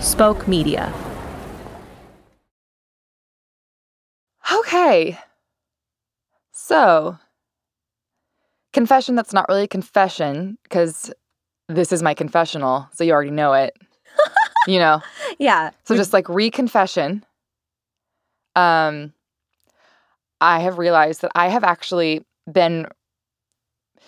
Spoke Media. Okay. So, confession that's not really a confession because this is my confessional, so you already know it. you know. Yeah. So just like reconfession. Um I have realized that I have actually been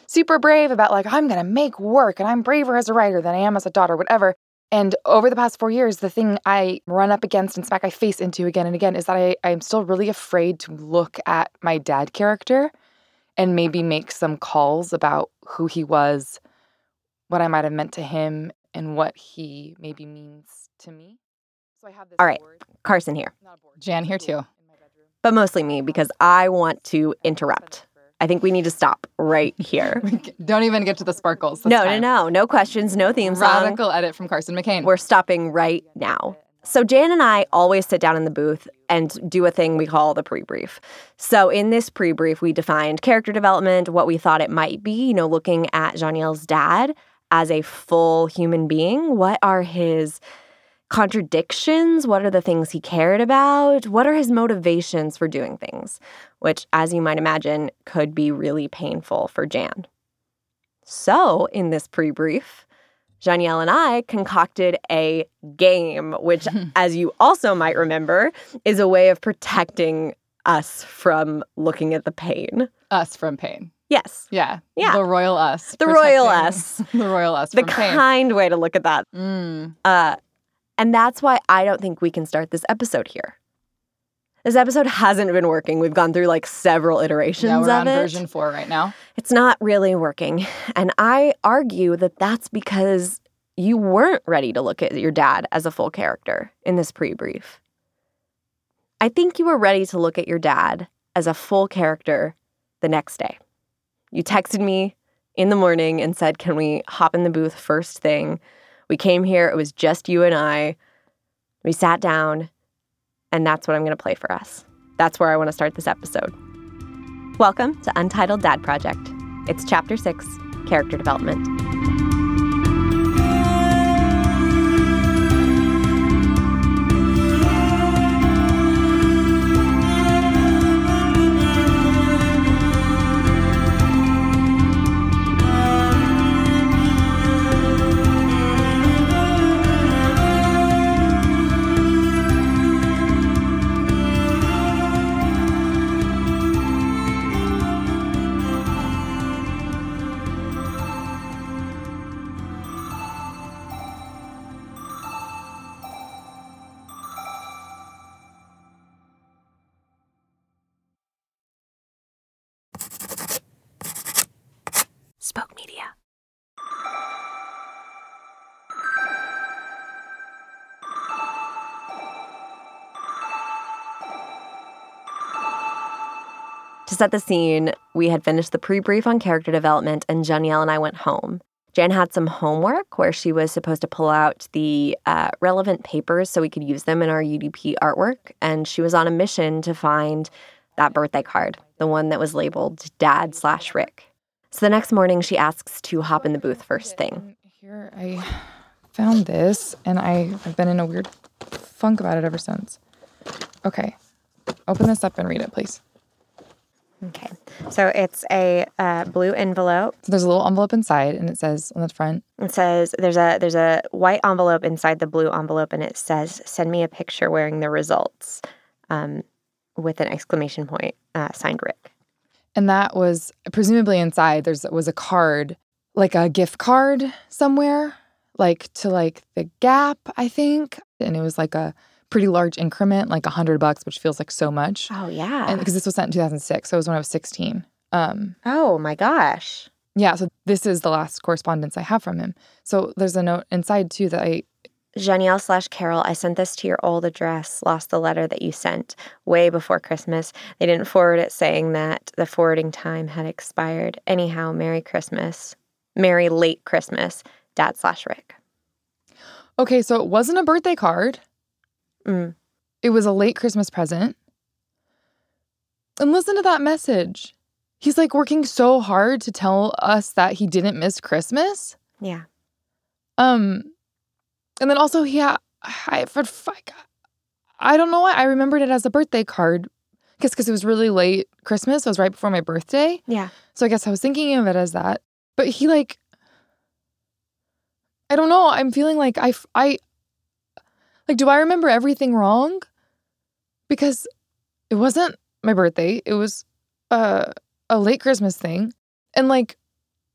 super brave about like I'm going to make work and I'm braver as a writer than I am as a daughter whatever. And over the past 4 years the thing I run up against and smack I face into again and again is that I I'm still really afraid to look at my dad character and maybe make some calls about who he was, what I might have meant to him and what he maybe means to me. So I have this All right. board- Carson here, not a board, Jan here too. in my bedroom. but mostly me um, because I want to interrupt. I think we need to stop right here. Don't even get to the sparkles. no, no, time. no. No questions, no theme song. Radical edit from Carson McCain. We're stopping right now. So, Jan and I always sit down in the booth and do a thing we call the pre brief. So, in this pre brief, we defined character development, what we thought it might be, you know, looking at Janielle's dad as a full human being. What are his contradictions? What are the things he cared about? What are his motivations for doing things? Which, as you might imagine, could be really painful for Jan. So, in this pre brief, Janielle and I concocted a game, which, as you also might remember, is a way of protecting us from looking at the pain. us from pain. Yes, Yeah. Yeah. The royal us. The royal us. the royal us the from pain. kind way to look at that. Mm. Uh, and that's why I don't think we can start this episode here. This episode hasn't been working. We've gone through like several iterations Yeah, we're of on it. version four right now. It's not really working. And I argue that that's because you weren't ready to look at your dad as a full character in this pre brief. I think you were ready to look at your dad as a full character the next day. You texted me in the morning and said, Can we hop in the booth first thing? We came here, it was just you and I. We sat down, and that's what I'm going to play for us. That's where I want to start this episode. Welcome to Untitled Dad Project. It's Chapter 6 Character Development. Set the scene, we had finished the pre brief on character development, and Janielle and I went home. Jan had some homework where she was supposed to pull out the uh, relevant papers so we could use them in our UDP artwork. And she was on a mission to find that birthday card, the one that was labeled Dad slash Rick. So the next morning, she asks to hop in the booth first thing. Here I found this and I have been in a weird funk about it ever since. Okay. Open this up and read it, please. Okay. So it's a uh, blue envelope. So there's a little envelope inside and it says on the front, It says there's a there's a white envelope inside the blue envelope, and it says "Send me a picture wearing the results," um, with an exclamation point. Uh, signed Rick. and that was presumably inside there's was a card, like a gift card somewhere, like to like the Gap, I think. And it was like a pretty large increment, like a hundred bucks, which feels like so much. Oh yeah. Because this was sent in 2006, so it was when I was 16. Um, oh my gosh. yeah, so this is the last correspondence I have from him. So there's a note inside too that I Janielle slash Carol, I sent this to your old address, lost the letter that you sent way before Christmas. They didn't forward it saying that the forwarding time had expired. Anyhow, Merry Christmas. Merry late Christmas, Dad slash Rick. Okay, so it wasn't a birthday card. Mm. It was a late Christmas present. And listen to that message. He's like working so hard to tell us that he didn't miss Christmas. Yeah. Um and then also he ha- I for fuck, I don't know why I remembered it as a birthday card. Guess because it was really late Christmas. It was right before my birthday. Yeah. So I guess I was thinking of it as that. But he like, I don't know. I'm feeling like I I like. Do I remember everything wrong? Because it wasn't my birthday. It was uh, a late Christmas thing, and like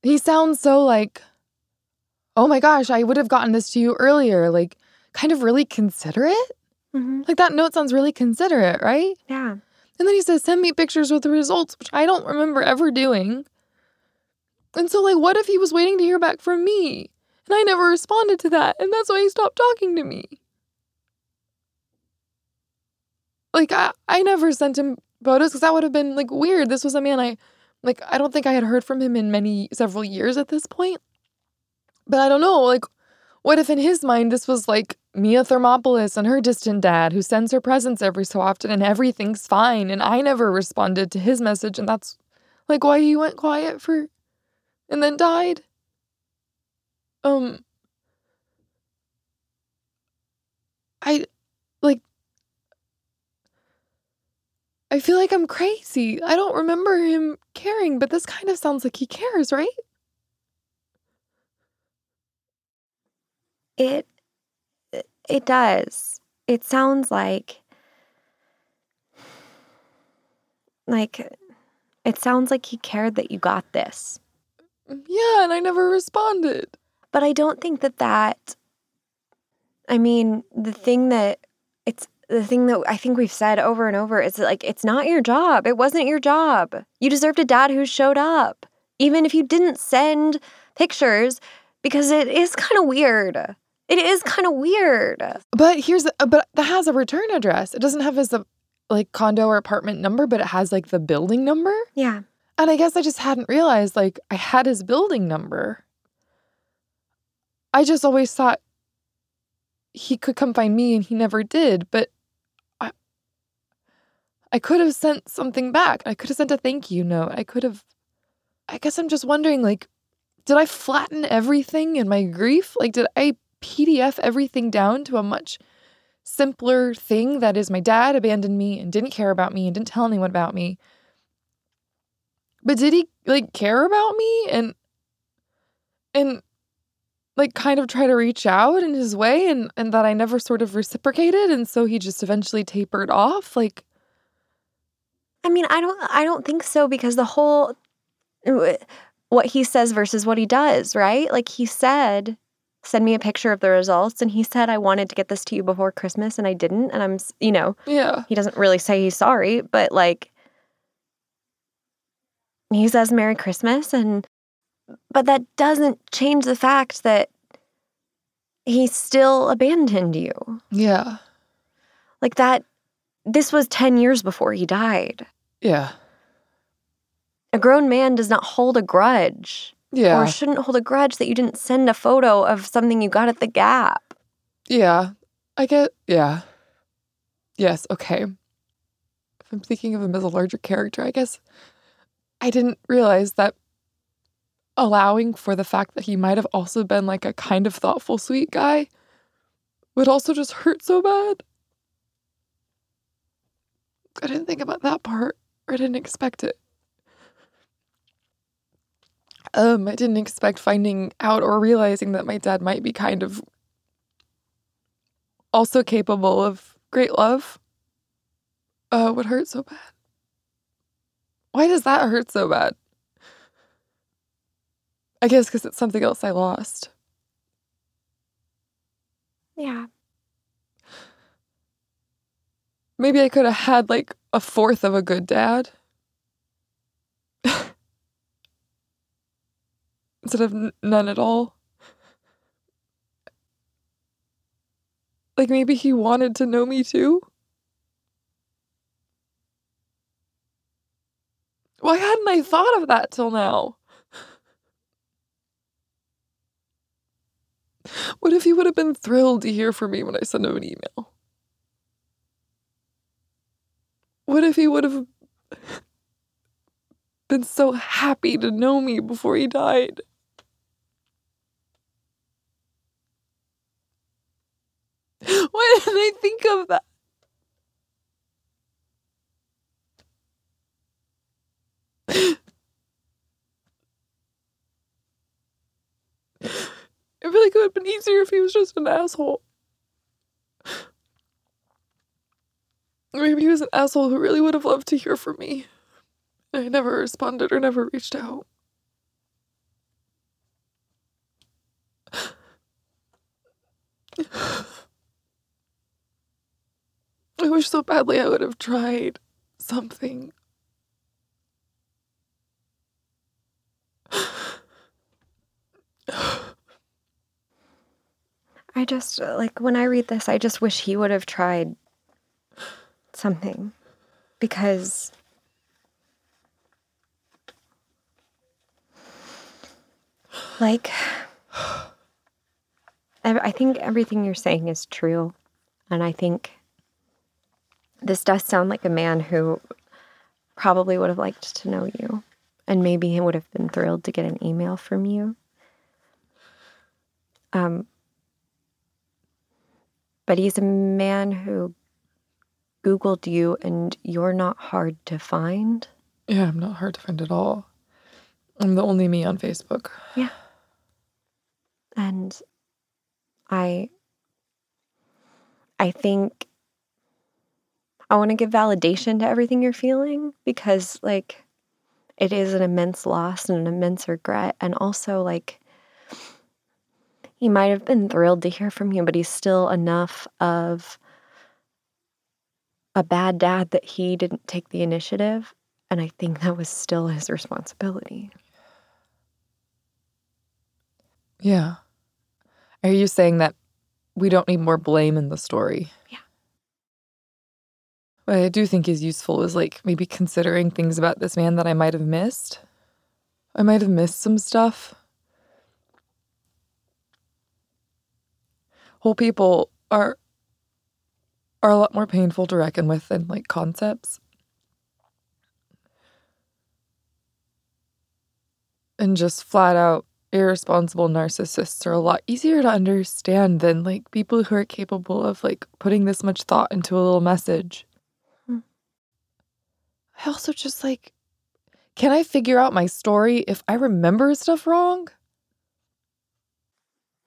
he sounds so like, oh my gosh, I would have gotten this to you earlier. Like, kind of really considerate. hmm Like that note sounds really considerate, right? Yeah. And then he says, send me pictures with the results, which I don't remember ever doing. And so, like, what if he was waiting to hear back from me? And I never responded to that. And that's why he stopped talking to me. Like, I, I never sent him photos because that would have been like weird. This was a man I, like, I don't think I had heard from him in many, several years at this point. But I don't know. Like, what if in his mind this was like Mia Thermopolis and her distant dad who sends her presents every so often and everything's fine and I never responded to his message and that's like why he went quiet for and then died? Um I like I feel like I'm crazy. I don't remember him caring, but this kind of sounds like he cares, right? It it does. It sounds like like it sounds like he cared that you got this. Yeah, and I never responded. But I don't think that that I mean, the thing that it's the thing that I think we've said over and over is that, like it's not your job. It wasn't your job. You deserved a dad who showed up. Even if you didn't send pictures because it is kind of weird. It is kind of weird. But here's the, but that has a return address. It doesn't have his uh, like condo or apartment number, but it has like the building number. Yeah. And I guess I just hadn't realized like I had his building number. I just always thought he could come find me and he never did, but I could have sent something back. I could have sent a thank you note. I could have I guess I'm just wondering like did I flatten everything in my grief? Like did I PDF everything down to a much simpler thing that is my dad abandoned me and didn't care about me and didn't tell anyone about me. But did he like care about me and and like kind of try to reach out in his way and and that I never sort of reciprocated and so he just eventually tapered off like I mean, I don't I don't think so because the whole what he says versus what he does, right? Like he said, send me a picture of the results and he said I wanted to get this to you before Christmas and I didn't and I'm, you know, yeah. he doesn't really say he's sorry, but like he says Merry Christmas and but that doesn't change the fact that he still abandoned you. Yeah. Like that this was 10 years before he died. Yeah. A grown man does not hold a grudge Yeah. or shouldn't hold a grudge that you didn't send a photo of something you got at the Gap. Yeah. I get yeah. Yes, okay. If I'm thinking of him as a larger character, I guess I didn't realize that allowing for the fact that he might have also been like a kind of thoughtful, sweet guy would also just hurt so bad. I didn't think about that part, or I didn't expect it. Um, I didn't expect finding out or realizing that my dad might be kind of also capable of great love uh, would hurt so bad. Why does that hurt so bad? I guess because it's something else I lost. Yeah. Maybe I could have had like a fourth of a good dad. Instead of n- none at all. Like maybe he wanted to know me too. Why hadn't I thought of that till now? What if he would have been thrilled to hear from me when I sent him an email? What if he would have been so happy to know me before he died? Why didn't I think of that. I feel like it would have been easier if he was just an asshole. Maybe he was an asshole who really would have loved to hear from me. I never responded or never reached out. I wish so badly I would have tried something. I just, like, when I read this, I just wish he would have tried something. Because. Like, I think everything you're saying is true. And I think this does sound like a man who probably would have liked to know you. And maybe he would have been thrilled to get an email from you. Um, but he's a man who Googled you and you're not hard to find. Yeah, I'm not hard to find at all. I'm the only me on Facebook. Yeah. And I I think I want to give validation to everything you're feeling because like it is an immense loss and an immense regret and also like he might have been thrilled to hear from you but he's still enough of a bad dad that he didn't take the initiative and I think that was still his responsibility. Yeah. Are you saying that we don't need more blame in the story? Yeah. What I do think is useful is like maybe considering things about this man that I might have missed. I might have missed some stuff. Whole people are are a lot more painful to reckon with than like concepts. And just flat out irresponsible narcissists are a lot easier to understand than like people who are capable of like putting this much thought into a little message. Hmm. I also just like can I figure out my story if I remember stuff wrong?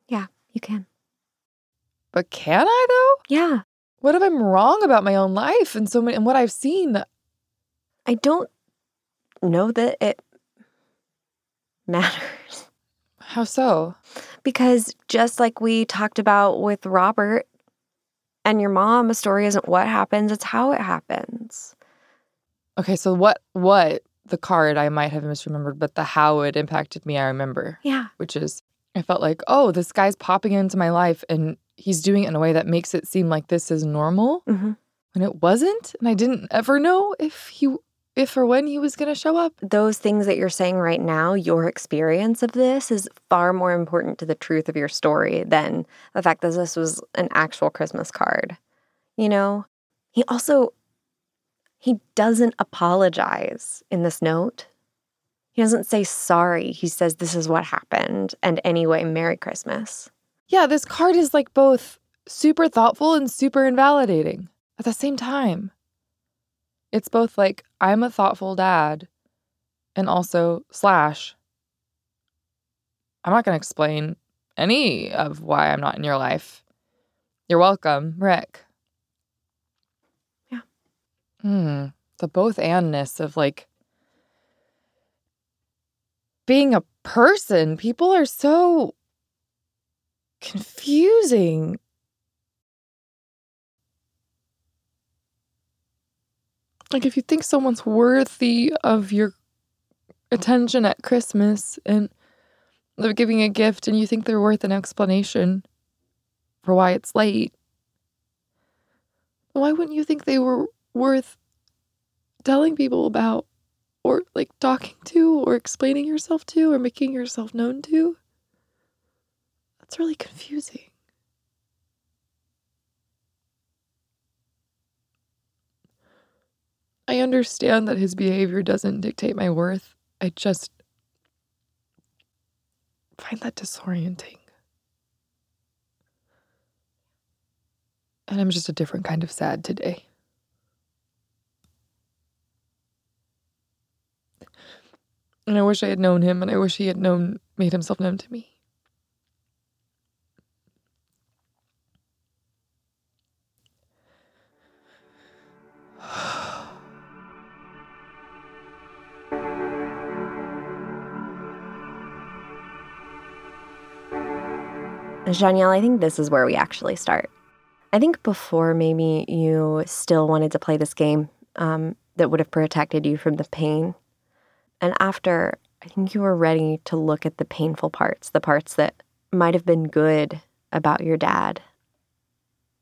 Yeah, you can. But can I though? Yeah. What if I'm wrong about my own life and so many and what I've seen? I don't know that it matters How so? because just like we talked about with Robert and your mom, a story isn't what happens, it's how it happens. Okay, so what what the card I might have misremembered, but the how it impacted me I remember. Yeah. which is I felt like, oh, this guy's popping into my life and he's doing it in a way that makes it seem like this is normal hmm when it wasn't. And I didn't ever know if he if or when he was gonna show up. Those things that you're saying right now, your experience of this is far more important to the truth of your story than the fact that this was an actual Christmas card. You know? He also he doesn't apologize in this note. He doesn't say sorry. He says this is what happened and anyway, Merry Christmas. Yeah, this card is like both super thoughtful and super invalidating at the same time. It's both like, I'm a thoughtful dad, and also, slash, I'm not going to explain any of why I'm not in your life. You're welcome, Rick. Yeah. Hmm. The both andness of like being a person. People are so confusing. Like, if you think someone's worthy of your attention at Christmas and of giving a gift, and you think they're worth an explanation for why it's late, why wouldn't you think they were worth telling people about, or like talking to, or explaining yourself to, or making yourself known to? That's really confusing. I understand that his behavior doesn't dictate my worth. I just find that disorienting. And I'm just a different kind of sad today. And I wish I had known him, and I wish he had known, made himself known to me. Janielle, I think this is where we actually start. I think before maybe you still wanted to play this game um, that would have protected you from the pain. And after, I think you were ready to look at the painful parts, the parts that might have been good about your dad,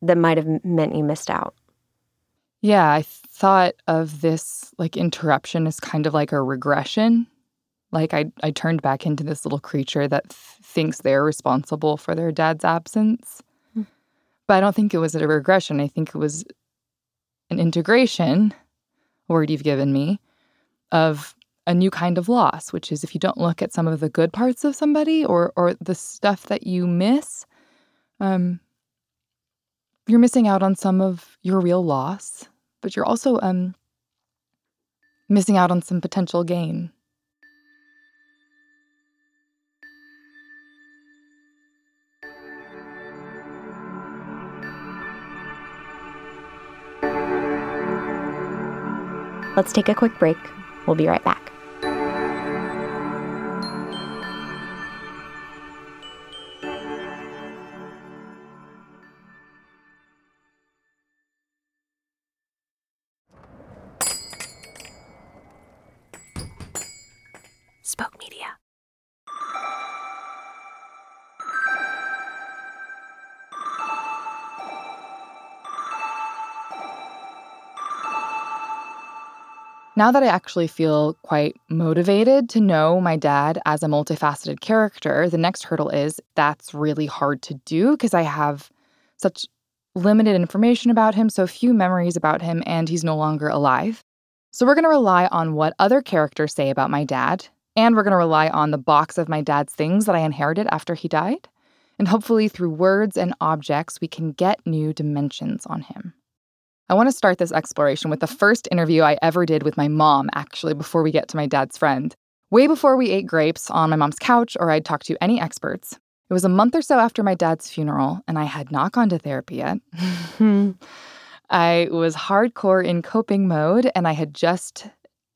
that might have meant you missed out. Yeah, I thought of this like interruption as kind of like a regression. Like I, I turned back into this little creature that th- thinks they're responsible for their dad's absence. Hmm. But I don't think it was a regression. I think it was an integration, word you've given me, of a new kind of loss, which is if you don't look at some of the good parts of somebody or or the stuff that you miss, um, you're missing out on some of your real loss, but you're also um missing out on some potential gain. Let's take a quick break. We'll be right back. Now that I actually feel quite motivated to know my dad as a multifaceted character, the next hurdle is that's really hard to do because I have such limited information about him, so few memories about him, and he's no longer alive. So we're going to rely on what other characters say about my dad, and we're going to rely on the box of my dad's things that I inherited after he died. And hopefully, through words and objects, we can get new dimensions on him. I want to start this exploration with the first interview I ever did with my mom, actually, before we get to my dad's friend. Way before we ate grapes on my mom's couch or I'd talk to any experts. It was a month or so after my dad's funeral, and I had not gone to therapy yet. Hmm. I was hardcore in coping mode, and I had just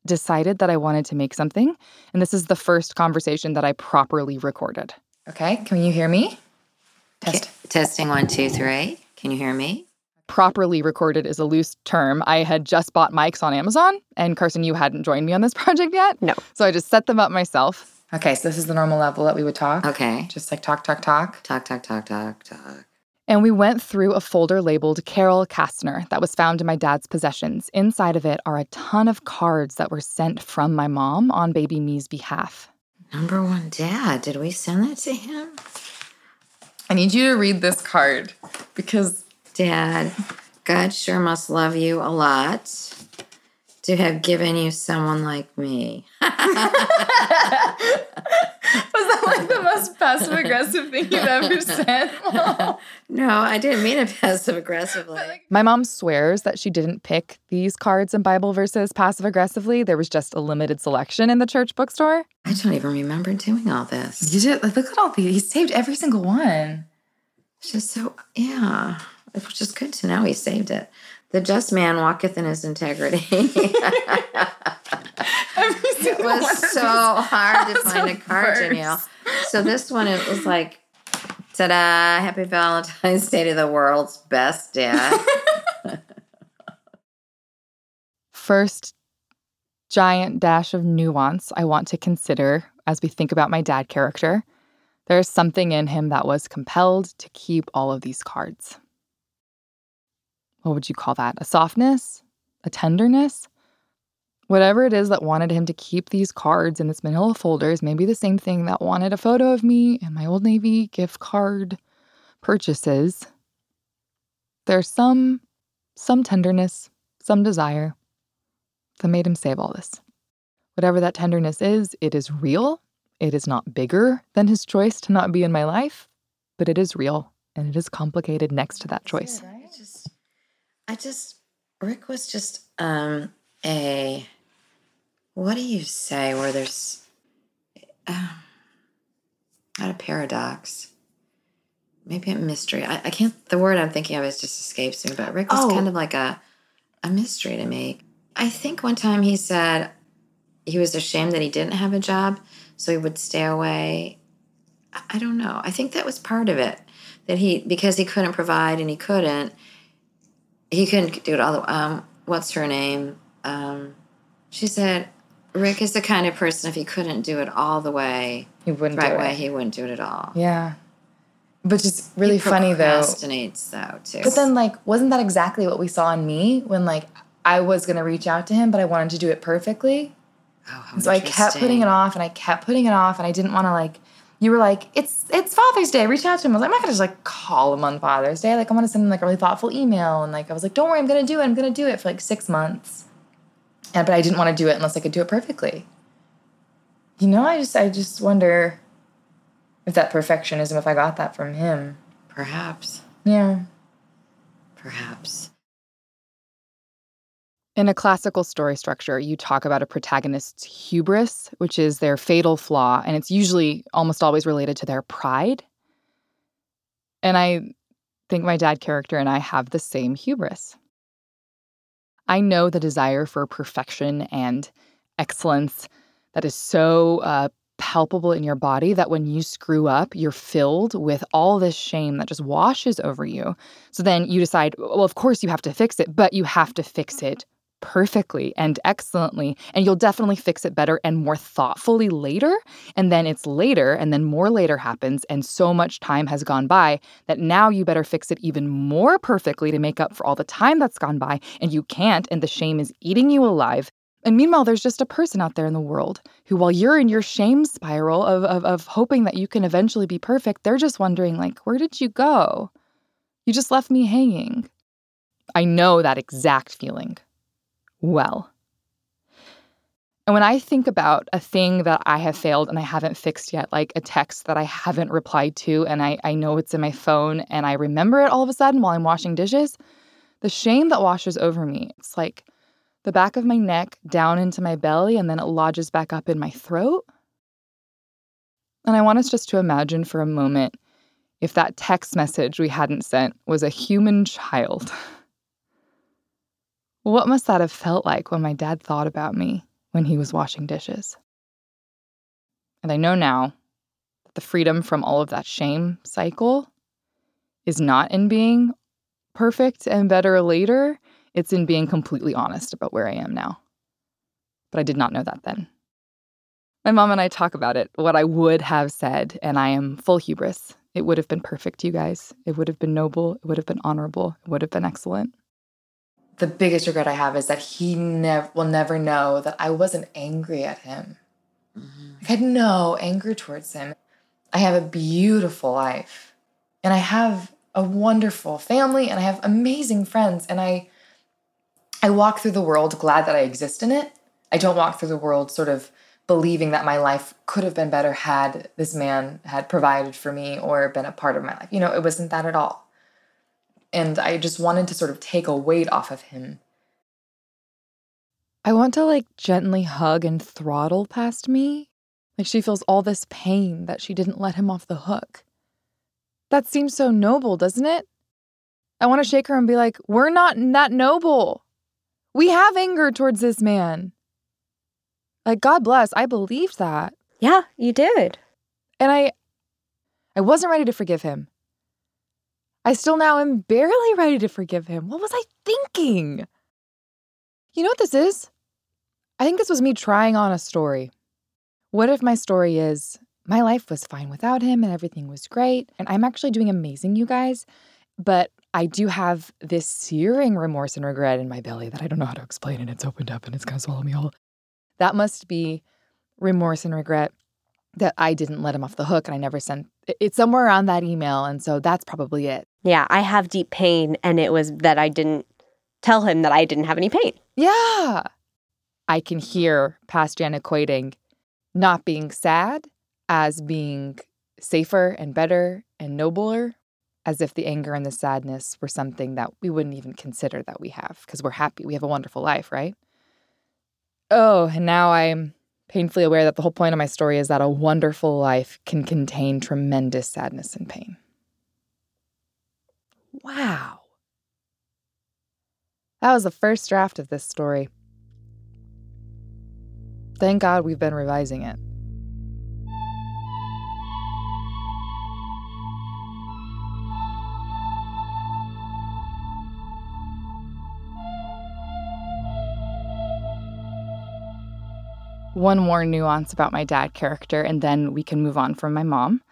decided that I wanted to make something. And this is the first conversation that I properly recorded. Okay, can you hear me? Test. Testing one, two, three. Can you hear me? Properly recorded is a loose term. I had just bought mics on Amazon, and Carson, you hadn't joined me on this project yet. No. So I just set them up myself. Okay, so this is the normal level that we would talk. Okay. Just like talk, talk, talk. Talk, talk, talk, talk, talk. And we went through a folder labeled Carol Kastner that was found in my dad's possessions. Inside of it are a ton of cards that were sent from my mom on baby me's behalf. Number one, Dad. Did we send that to him? I need you to read this card because Dad, God sure must love you a lot to have given you someone like me. Was that like the most passive aggressive thing you've ever said? no, I didn't mean it passive aggressively. My mom swears that she didn't pick these cards and Bible verses passive aggressively. There was just a limited selection in the church bookstore. I don't even remember doing all this. You did. Look at all these. He saved every single one. It's just so, yeah. It is good to know he saved it. The just man walketh in his integrity. it was so hard to find a card, Danielle. So this one, it was like, ta-da! Happy Valentine's Day to the world's best dad. First giant dash of nuance I want to consider as we think about my dad character. There's something in him that was compelled to keep all of these cards what would you call that? A softness? A tenderness? Whatever it is that wanted him to keep these cards in this manila folders may be the same thing that wanted a photo of me and my Old Navy gift card purchases. There's some some tenderness, some desire that made him save all this. Whatever that tenderness is, it is real. It is not bigger than his choice to not be in my life, but it is real and it is complicated next to that choice. It, right? Just I just Rick was just um a what do you say where there's uh, not a paradox. Maybe a mystery. I, I can't the word i'm thinking of is just escapes me but rick was Oh. kind of like a a mystery to me. I think one time he said he was ashamed that he didn't have a job so he would stay away. I don't know. I think that was part of it that he because he couldn't provide and he couldn't he couldn't do it all the um what's her name um she said rick is the kind of person if he couldn't do it all the way He wouldn't right do way it. he wouldn't do it at all Yeah. Which is really funny though. procrastinates though too But then like wasn't that exactly what we saw in me when like I was gonna reach out to him, but I wanted to do it perfectly. oh, how So I kept putting it off and I kept putting it off and I didn't want to like you were like, it's it's Father's Day, reach out to him. I was like, I'm not gonna just like call him on Father's Day. Like I want to send him like a really thoughtful email. And like I was like, don't worry, I'm gonna do it. I'm gonna do it for like six months. And but I didn't want to do it unless I could do it perfectly. You know, I just I just wonder if that perfectionism, if I got that from him. perhaps Yeah. perhaps In a classical story structure, you talk about a protagonist's hubris, which is their fatal flaw, and it's usually almost always related to their pride. And I think my dad character and I have the same hubris. I know the desire for perfection and excellence that is so uh, palpable in your body that when you screw up, you're filled with all this shame that just washes over you. So then you decide, well, of course you have to fix it, but you have to fix it perfectly and excellently. And you'll definitely fix it better and more thoughtfully later. And then it's later, and then more later happens. And so much time has gone by that now you better fix it even more perfectly to make up for all the time that's gone by. And you can't. And the shame is eating you alive. And meanwhile, there's just a person out there in the world who, while you're in your shame spiral of, of, of hoping that you can eventually be perfect, they're just wondering, like, where did you go? You just left me hanging. I know that exact feeling well. And when I think about a thing that I have failed and I haven't fixed yet, like a text that I haven't replied to and I, I know it's in my phone and I remember it all of a sudden while I'm washing dishes, the shame that washes over me, it's like the back of my neck down into my belly and then it lodges back up in my throat. And I want us just to imagine for a moment if that text message we hadn't sent was a human child. What must that have felt like when my dad thought about me when he was washing dishes? And I know now that the freedom from all of that shame cycle is not in being perfect and better later, it's in being completely honest about where I am now. But I did not know that then. My mom and I talk about it, what I would have said, and I am full hubris. It would have been perfect, you guys. It would have been noble. It would have been honorable. It would have been excellent. The biggest regret I have is that he never will never know that I wasn't angry at him. Mm-hmm. I had no anger towards him. I have a beautiful life. And I have a wonderful family and I have amazing friends and I I walk through the world glad that I exist in it. I don't walk through the world sort of believing that my life could have been better had this man had provided for me or been a part of my life. You know, it wasn't that at all. And I just wanted to sort of take a weight off of him. I want to like gently hug and throttle past me. Like she feels all this pain that she didn't let him off the hook. That seems so noble, doesn't it? I want to shake her and be like, we're not that noble. We have anger towards this man. Like, God bless, I believed that. Yeah, you did. And I I wasn't ready to forgive him. I still now am barely ready to forgive him. What was I thinking? You know what this is? I think this was me trying on a story. What if my story is my life was fine without him and everything was great and I'm actually doing amazing, you guys, but I do have this searing remorse and regret in my belly that I don't know how to explain and it's opened up and it's going to swallow me whole. That must be remorse and regret that I didn't let him off the hook and I never sent it's somewhere around that email and so that's probably it. Yeah, I have deep pain, and it was that I didn't tell him that I didn't have any pain. Yeah. I can hear past Jan equating not being sad as being safer and better and nobler. as if the anger and the sadness were something that we wouldn't even consider that we have because we're happy. We have a wonderful life, right? Oh, and now I'm painfully aware that the whole point of my story is that a wonderful life can contain tremendous sadness and pain. Wow. That was the first draft of this story. Thank God we've been revising it. One more nuance about my dad character, and then we can move on from my mom.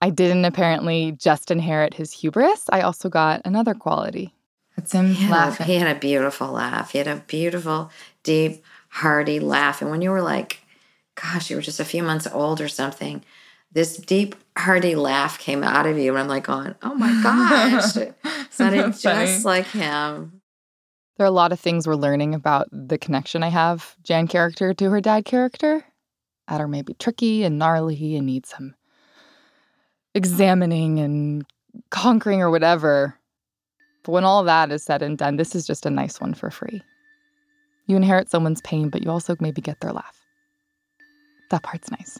I didn't apparently just inherit his hubris. I also got another quality. It's him He had, a, laughing. he had a beautiful laugh. He had a beautiful, deep, hearty laugh. And when you were like, gosh, you were just a few months old or something, this deep, hearty laugh came out of you. And I'm like, going, oh my gosh. it sounded Funny. just like him. There are a lot of things we're learning about the connection I have, Jan character to her dad character. Adder may be tricky and gnarly and need some examining and conquering or whatever. But when all that is said and done, this is just a nice one for free. You inherit someone's pain, but you also maybe get their laugh. That part's nice.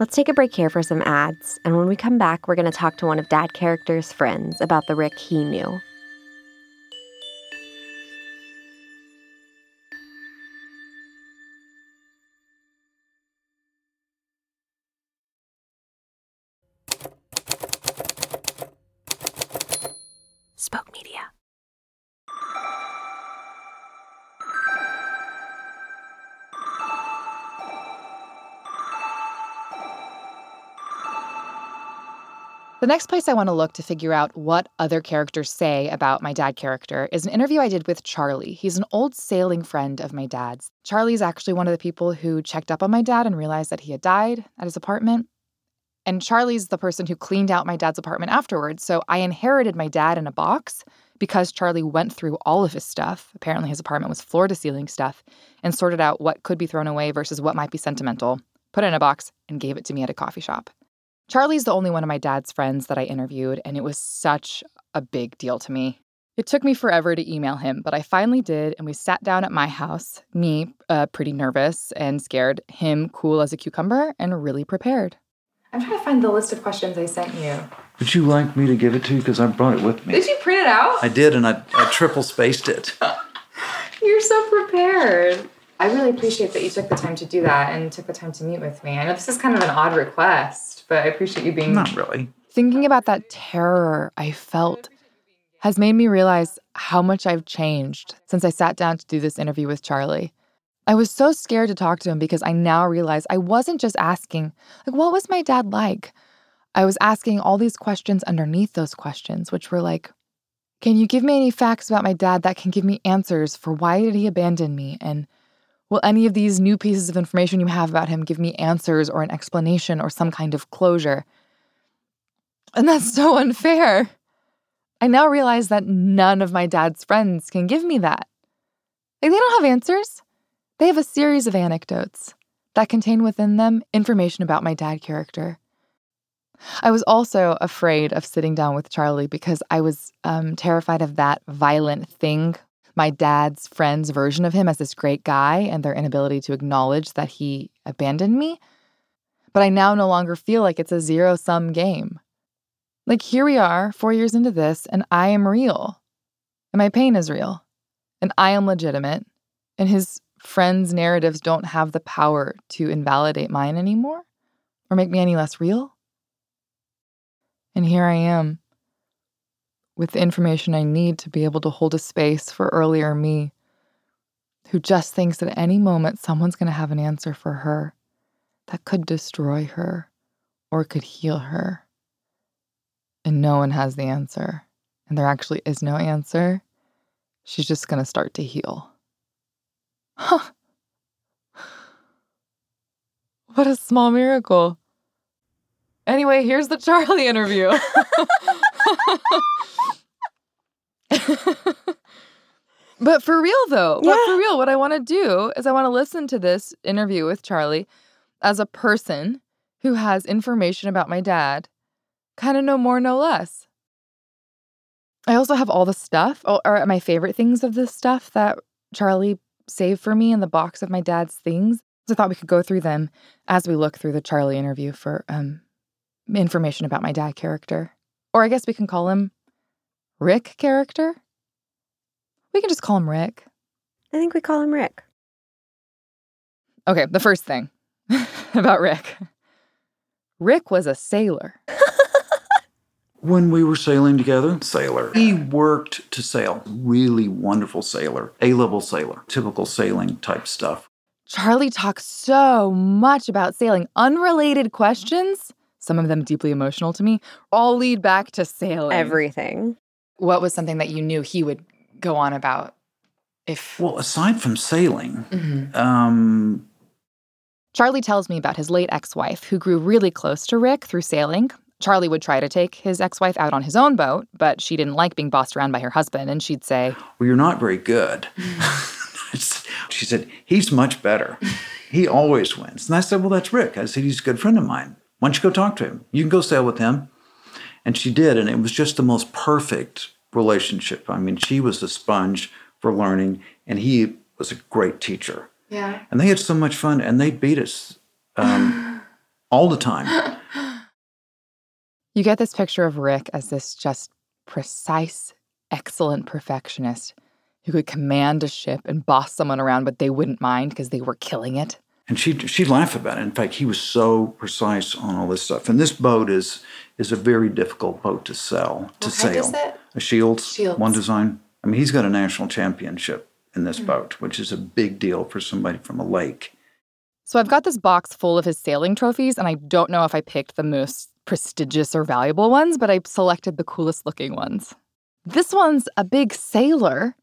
Let's take a break here for some ads, and when we come back, we're going to talk to one of Dad character's friends about the Rick he knew. The next place I want to look to figure out what other characters say about my dad character is an interview I did with Charlie. He's an old sailing friend of my dad's. Charlie's actually one of the people who checked up on my dad and realized that he had died at his apartment. And Charlie's the person who cleaned out my dad's apartment afterwards. So I inherited my dad in a box because Charlie went through all of his stuff. Apparently, his apartment was floor to ceiling stuff and sorted out what could be thrown away versus what might be sentimental, put it in a box, and gave it to me at a coffee shop. Charlie's the only one of my dad's friends that I interviewed, and it was such a big deal to me. It took me forever to email him, but I finally did, and we sat down at my house, me uh, pretty nervous and scared, him cool as a cucumber and really prepared. I'm trying to find the list of questions I sent you. Would you like me to give it to you? Because I brought it with me. Did you print it out? I did, and I, I triple spaced it. You're so prepared. I really appreciate that you took the time to do that and took the time to meet with me. I know this is kind of an odd request, but I appreciate you being Not really. Thinking about that terror I felt has made me realize how much I've changed since I sat down to do this interview with Charlie. I was so scared to talk to him because I now realize I wasn't just asking, like, what was my dad like? I was asking all these questions underneath those questions, which were like, can you give me any facts about my dad that can give me answers for why did he abandon me? And will any of these new pieces of information you have about him give me answers or an explanation or some kind of closure? And that's so unfair. I now realize that none of my dad's friends can give me that. Like, they don't have answers. They have a series of anecdotes that contain within them information about my dad character. I was also afraid of sitting down with Charlie because I was um, terrified of that violent thing, my dad's friend's version of him as this great guy and their inability to acknowledge that he abandoned me. But I now no longer feel like it's a zero sum game. Like, here we are, four years into this, and I am real. And my pain is real. And I am legitimate. And his friends' narratives don't have the power to invalidate mine anymore or make me any less real. And here I am with the information I need to be able to hold a space for earlier me who just thinks at any moment someone's going to have an answer for her that could destroy her or could heal her. And no one has the answer. And there actually is no answer. She's just going to start to heal. Huh. What a small miracle. Anyway, here's the Charlie interview. But for real though, but for real, what I want to do is I want to listen to this interview with Charlie as a person who has information about my dad, kind of no more, no less. I also have all the stuff, or, or my favorite things of this stuff that Charlie saved for me in the box of my dad's things. So I thought we could go through them as we look through the Charlie interview for um, information about my dad character. Or I guess we can call him Rick character. We can just call him Rick. I think we call him Rick. Okay, the first thing about Rick Rick was a sailor. When we were sailing together, sailor. He worked to sail. Really wonderful sailor. A level sailor. Typical sailing type stuff. Charlie talks so much about sailing. Unrelated questions, some of them deeply emotional to me, all lead back to sailing. Everything. What was something that you knew he would go on about if. Well, aside from sailing, Mhm. um, Charlie tells me about his late ex wife who grew really close to Rick through sailing. Charlie would try to take his ex wife out on his own boat, but she didn't like being bossed around by her husband, and she'd say, well, you're not very good. she said, he's much better. He always wins. And I said, well, that's Rick. I said, he's a good friend of mine. Why don't you go talk to him? You can go sail with him. And she did. And it was just the most perfect relationship. I mean, she was a sponge for learning, and he was a great teacher. Yeah. And they had so much fun, and they beat us um, all the time. You get this picture of Rick as this just precise, excellent perfectionist who could command a ship and boss someone around, but they wouldn't mind because they were killing it. And she she'd laugh about it. In fact, he was so precise on all this stuff. And this boat is is a very difficult boat to sell to sail. it? A Shields, Shields. one design. I mean, he's got a national championship in this boat, which is a big deal for somebody from a lake. So I've got this box full of his sailing trophies, and I don't know if I picked the most prestigious or valuable ones, but I selected the coolest looking ones. This one's a big sailor,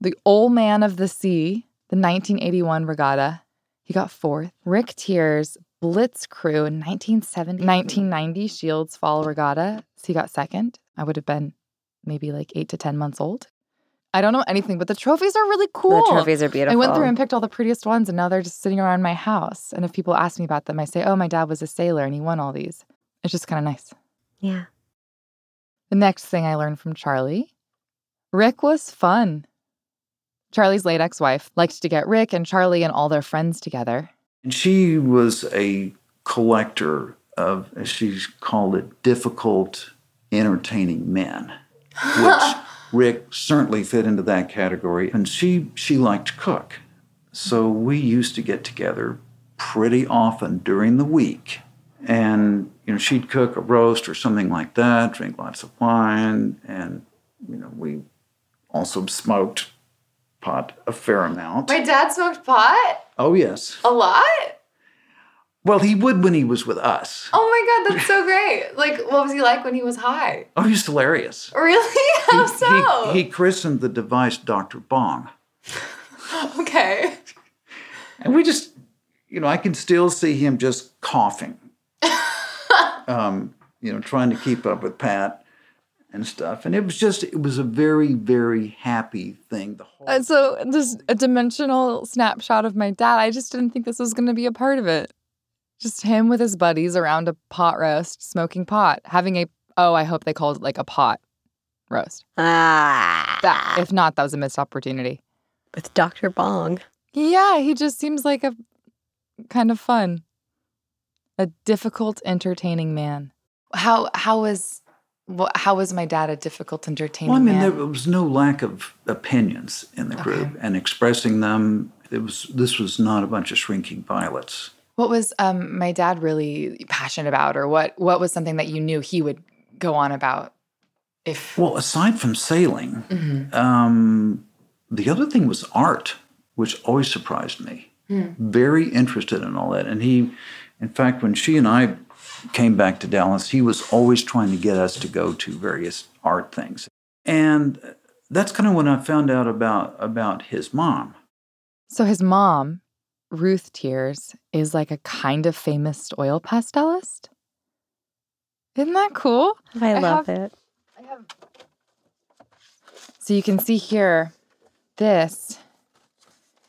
the Old Man of the Sea, the 1981 regatta. He got fourth. Rick Tears, Blitz Crew in 1970, 1990 Shields Fall Regatta. So he got second. I would have been maybe like eight to 10 months old. I don't know anything, but the trophies are really cool. The trophies are beautiful. I went through and picked all the prettiest ones, and now they're just sitting around my house. And if people ask me about them, I say, "Oh, my dad was a sailor, and he won all these." It's just kind of nice. Yeah. The next thing I learned from Charlie, Rick was fun. Charlie's late ex-wife liked to get Rick and Charlie and all their friends together. And she was a collector of, as she called it, difficult, entertaining men, which Rick certainly fit into that category. And she she liked to cook, so we used to get together pretty often during the week, and you know she'd cook a roast or something like that, drink lots of wine, and you know we also smoked pot a fair amount. My dad smoked pot Oh yes. a lot. Well, he would when he was with us. Oh my god, that's so great! Like, what was he like when he was high? Oh, he's hilarious. Really? How He, he, he christened the device Dr. Bong. okay. And we just, you know, I can still see him just coughing, um, you know, trying to keep up with Pat and stuff. And it was just, it was a very, very happy thing. The whole, And so just a dimensional snapshot of my dad. I just didn't think this was going to be a part of it. Just him with his buddies around a pot roast, smoking pot, having a oh, I hope they called it like a pot roast. Ah. That if not, that was a missed opportunity. with Dr. Bong. Yeah, he just seems like a kind of fun, a difficult, entertaining man. How how was wha- how was my dad a difficult, entertaining well, I mean, man? there was no lack of opinions in the group and expressing them. It was, this was not a bunch of shrinking violets. What was um my dad really passionate about, or what what was something that you knew he would go on about? If Well, aside from sailing, Mhm. um, the other thing was art, which always surprised me. Very interested in all that. And he, in fact, when she and I came back to Dallas, he was always trying to get us to go to various art things. And that's kind of when I found out about about his mom. So his mom, Ruth Tears, is like a kind of famous oil pastelist. Isn't that cool? I I love have- it. So you can see here this.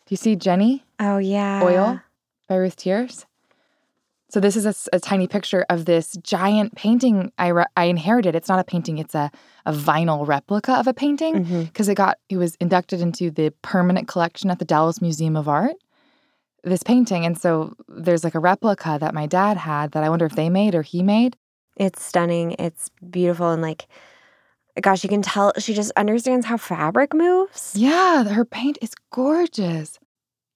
Do you see Jenny? Oh yeah. Oil by Ruth Tears. So this is a tiny picture of this giant painting I, re- I inherited. It's not a painting; it's a, a vinyl replica of a painting mm-hmm. because it got it was inducted into the permanent collection at the Dallas Museum of Art. This painting, and so there's like a replica that my dad had that I wonder if they made or he made. It's stunning. It's beautiful and like gosh, you can tell she just understands how fabric moves. Yeah, her paint is gorgeous.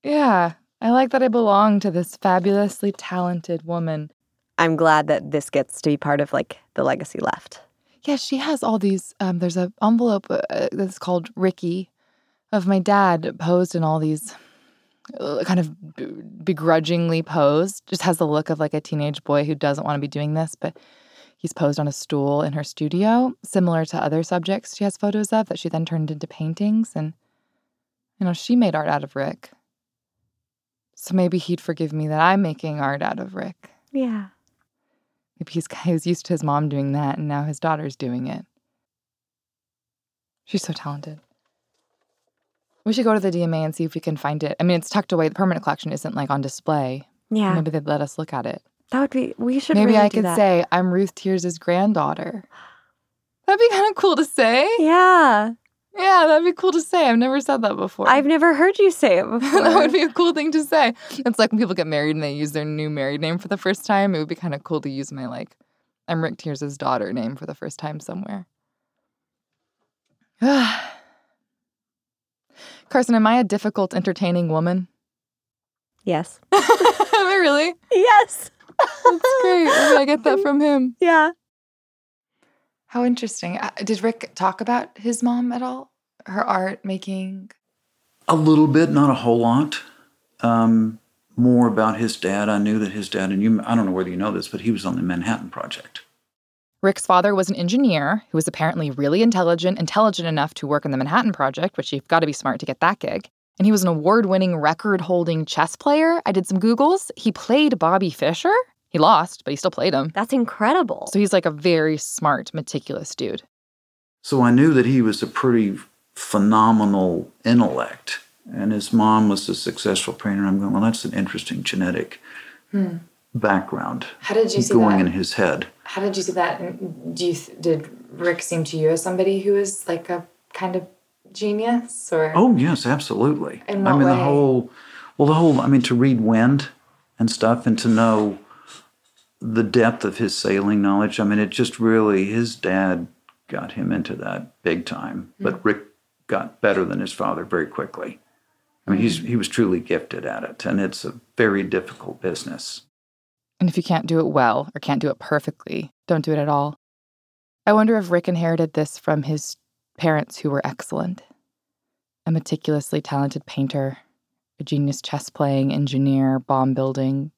Yeah, I like that I belong to this fabulously talented woman. I'm glad that this gets to be part of like the legacy left. Yeah, she has all these. Um, there's an envelope uh, that's called Ricky of my dad posed in all these uh, kind of b- begrudgingly posed. Just has the look of like a teenage boy who doesn't want to be doing this, but he's posed on a stool in her studio, similar to other subjects she has photos of that she then turned into paintings. And, you know, she made art out of Rick. So maybe he'd forgive me that I'm making art out of Rick. Yeah. Maybe he's he was used to his mom doing that, and now his daughter's doing it. She's so talented. We should go to the DMA and see if we can find it. I mean, it's tucked away. The permanent collection isn't like on display. Yeah. Maybe they'd let us look at it. That would be we should Maybe really I could that. say I'm Ruth Tears' granddaughter. That'd be kind of cool to say. Yeah. Yeah, that'd be cool to say. I've never said that before. I've never heard you say it before. that would be a cool thing to say. It's like when people get married and they use their new married name for the first time. It would be kind of cool to use my like I'm Rick Tears' daughter name for the first time somewhere. Carson, am I a difficult, entertaining woman? yes. am I really? Yes. That's great. Maybe I get that from him. Yeah. How interesting. Uh, Did Rick talk about his mom at all? Her art making? A little bit, not a whole lot. Um, more about his dad. I knew that his dad, and you, I don't know whether you know this, but he was on the Manhattan Project. Rick's father was an engineer who was apparently really intelligent, intelligent enough to work in the Manhattan Project, which you've got to be smart to get that gig. And he was an award winning, record holding chess player. I did some Googles. He played Bobby Fischer. He lost, but he still played him. That's incredible. So he's like a very smart, meticulous dude. So I knew that he was a pretty phenomenal intellect. And his mom was a successful painter. I'm going, well, that's an interesting genetic hmm. background How did you see that going that? in his head. How did you see that? Do you did Rick seem to you as somebody who was like a kind of genius, or Oh yes, absolutely. In what I what mean the whole well the whole I mean to read wind and stuff and to know the depth of his sailing knowledge. I mean it just really his dad got him into that big time. Hmm. But Rick got better than his father very quickly. I mean he's he was truly gifted at it and it's a very difficult business. And if you can't do it well or can't do it perfectly, don't do it at all. I wonder if Rick inherited this from his parents who were excellent a meticulously talented painter, a genius chess playing, engineer, bomb building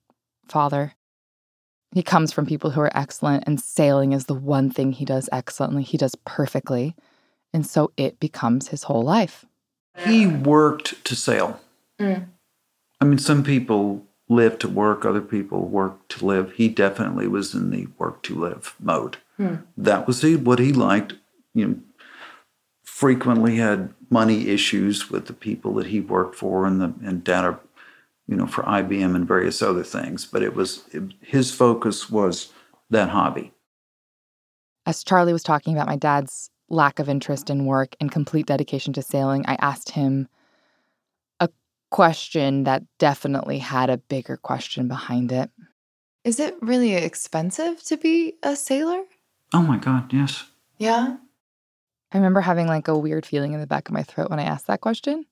father. He comes from people who are excellent, and sailing is the one thing he does excellently, he does perfectly. And so it becomes his whole life. He worked to sail. Mm. I mean, some people live to work, other people work to live. He definitely was in the work to live mode. That was he, what he liked. You know, frequently had money issues with the people that he worked for and the and data, you know, for IBM and various other things. But it was it, his focus was that hobby. As Charlie was talking about my dad's lack of interest in work and complete dedication to sailing, I asked him a question that definitely had a bigger question behind it. Is it really expensive to be a sailor? Oh my God, yes. Yeah. I remember having like a weird feeling in the back of my throat when I asked that question.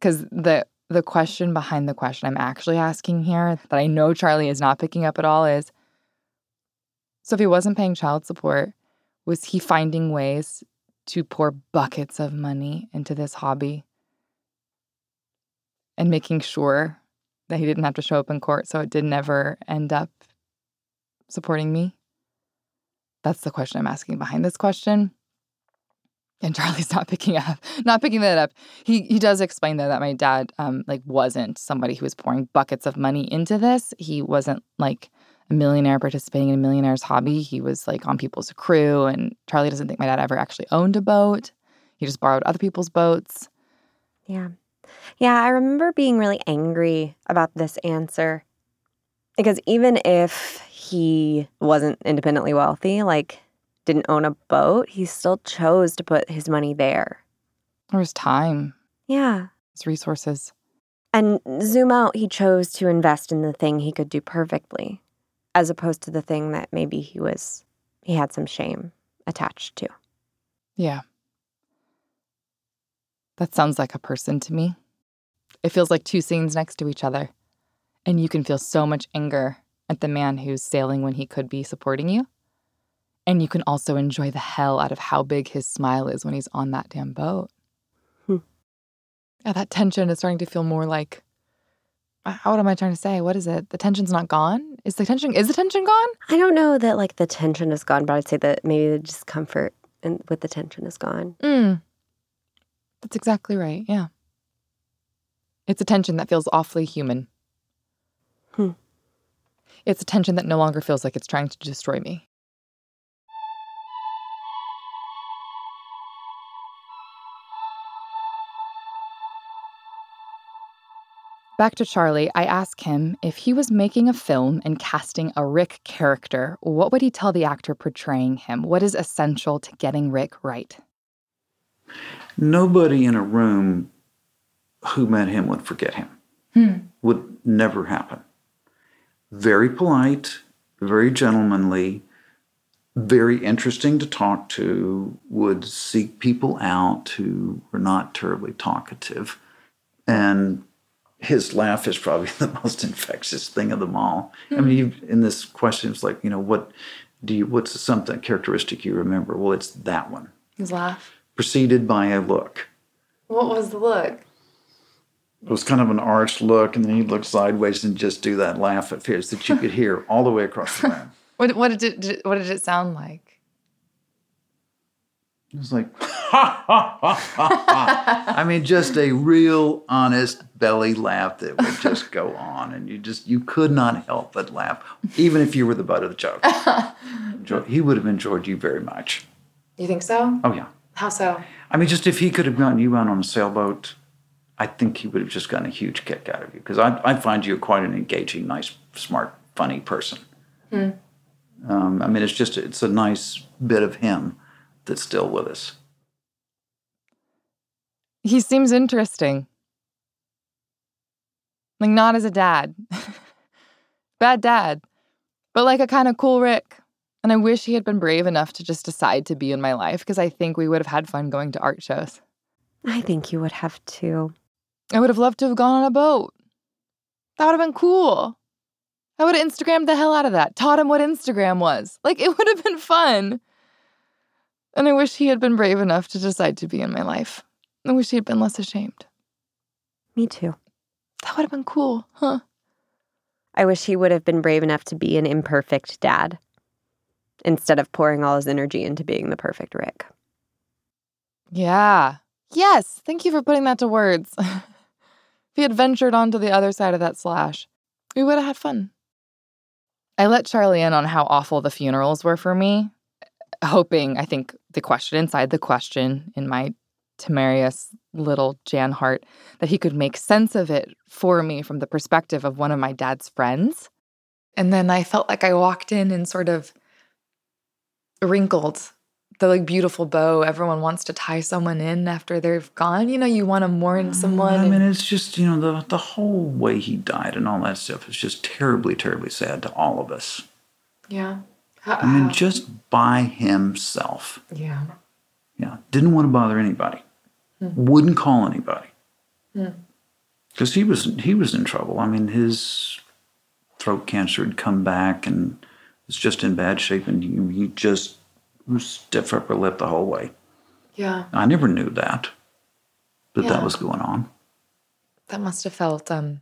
Cuz the the question behind the question I'm actually asking here that I know Charlie is not picking up at all is so if he wasn't paying child support, was he finding ways to pour buckets of money into this hobby and making sure that he didn't have to show up in court so it did never end up supporting me? That's the question I'm asking behind this question. And Charlie's not picking up, not picking that up. He he does explain though that my dad um like wasn't somebody who was pouring buckets of money into this. He wasn't like a millionaire participating in a millionaire's hobby. He was like on people's crew, and Charlie doesn't think my dad ever actually owned a boat. He just borrowed other people's boats. Yeah. Yeah, I remember being really angry about this answer. Because even if he wasn't independently wealthy, like didn't own a boat, he still chose to put his money there. Or his time, Yeah. his resources. And zoom out, he chose to invest in the thing he could do perfectly, as opposed to the thing that maybe he was, he had some shame attached to. Yeah. That sounds like a person to me. It feels like two scenes next to each other. And you can feel so much anger at the man who's sailing when he could be supporting you. And you can also enjoy the hell out of how big his smile is when he's on that damn boat. Hmm. Yeah, that tension is starting to feel more like uh, what am I trying to say? What is it? The tension's not gone? Is the tension is the tension gone? I don't know that like the tension is gone, but I'd say that maybe the discomfort and with the tension is gone. Mm. That's exactly right. Yeah. It's a tension that feels awfully human. Hmm. It's a tension that no longer feels like it's trying to destroy me. Back to Charlie, I ask him if he was making a film and casting a Rick character, what would he tell the actor portraying him? What is essential to getting Rick right? Nobody in a room who met him would forget him. Hmm. Would never happen. Very polite, very gentlemanly, very interesting to talk to, would seek people out who were not terribly talkative. And his laugh is probably the most infectious thing of them all. I hmm. mean, you, in this question, it's like, you know, what do you, what's something characteristic you remember? Well, it's that one, His laugh. preceded by a look. What was the look? It was kind of an arched look, and then he'd look sideways and just do that laugh at Fierce that you could hear all the way across the room. What, what did it what did it sound like? It was like, ha, ha, ha, ha, ha. I mean, just a real honest belly laugh that would just go on, and you just you could not help but laugh, even if you were the butt of the joke. He would have enjoyed you very much. You think so? Oh yeah. How so? I mean, just if he could have gotten you out on a sailboat, I think he would have just gotten a huge kick out of you because I, I find you quite an engaging, nice, smart, funny person. Um, I mean, it's just it's a nice bit of him that's still with us. He seems interesting. Like not as a dad. Bad dad. But like a kind of cool Rick. And I wish he had been brave enough to just decide to be in my life because I think we would have had fun going to art shows. I think you would have too. I would have loved to have gone on a boat. That would have been cool. I would have Instagrammed the hell out of that, taught him what Instagram was. Like, it would have been fun. And I wish he had been brave enough to decide to be in my life. I wish he had been less ashamed. Me too. That would have been cool, huh? I wish he would have been brave enough to be an imperfect dad instead of pouring all his energy into being the perfect Rick. Yeah. Yes. Thank you for putting that to words. if he had ventured onto the other side of that slash, we would have had fun. I let Charlie in on how awful the funerals were for me, hoping, I think, the question inside the question in my temerarious little Jan heart that he could make sense of it for me from the perspective of one of my dad's friends. And then I felt like I walked in and sort of wrinkled the like beautiful bow everyone wants to tie someone in after they've gone. You know, you want to mourn mm, someone. I and- mean, it's just you know the the whole way he died and all that stuff is just terribly, terribly sad to all of us. yeah. I mean, just by himself. yeah. Yeah, didn't want to bother anybody. Wouldn't call anybody. Because he was he was in trouble. I mean, his throat cancer had come back and was just in bad shape, and he, he just was stiff upper lip the whole way. Yeah. I never knew that, that Yeah. that was going on. That must have felt um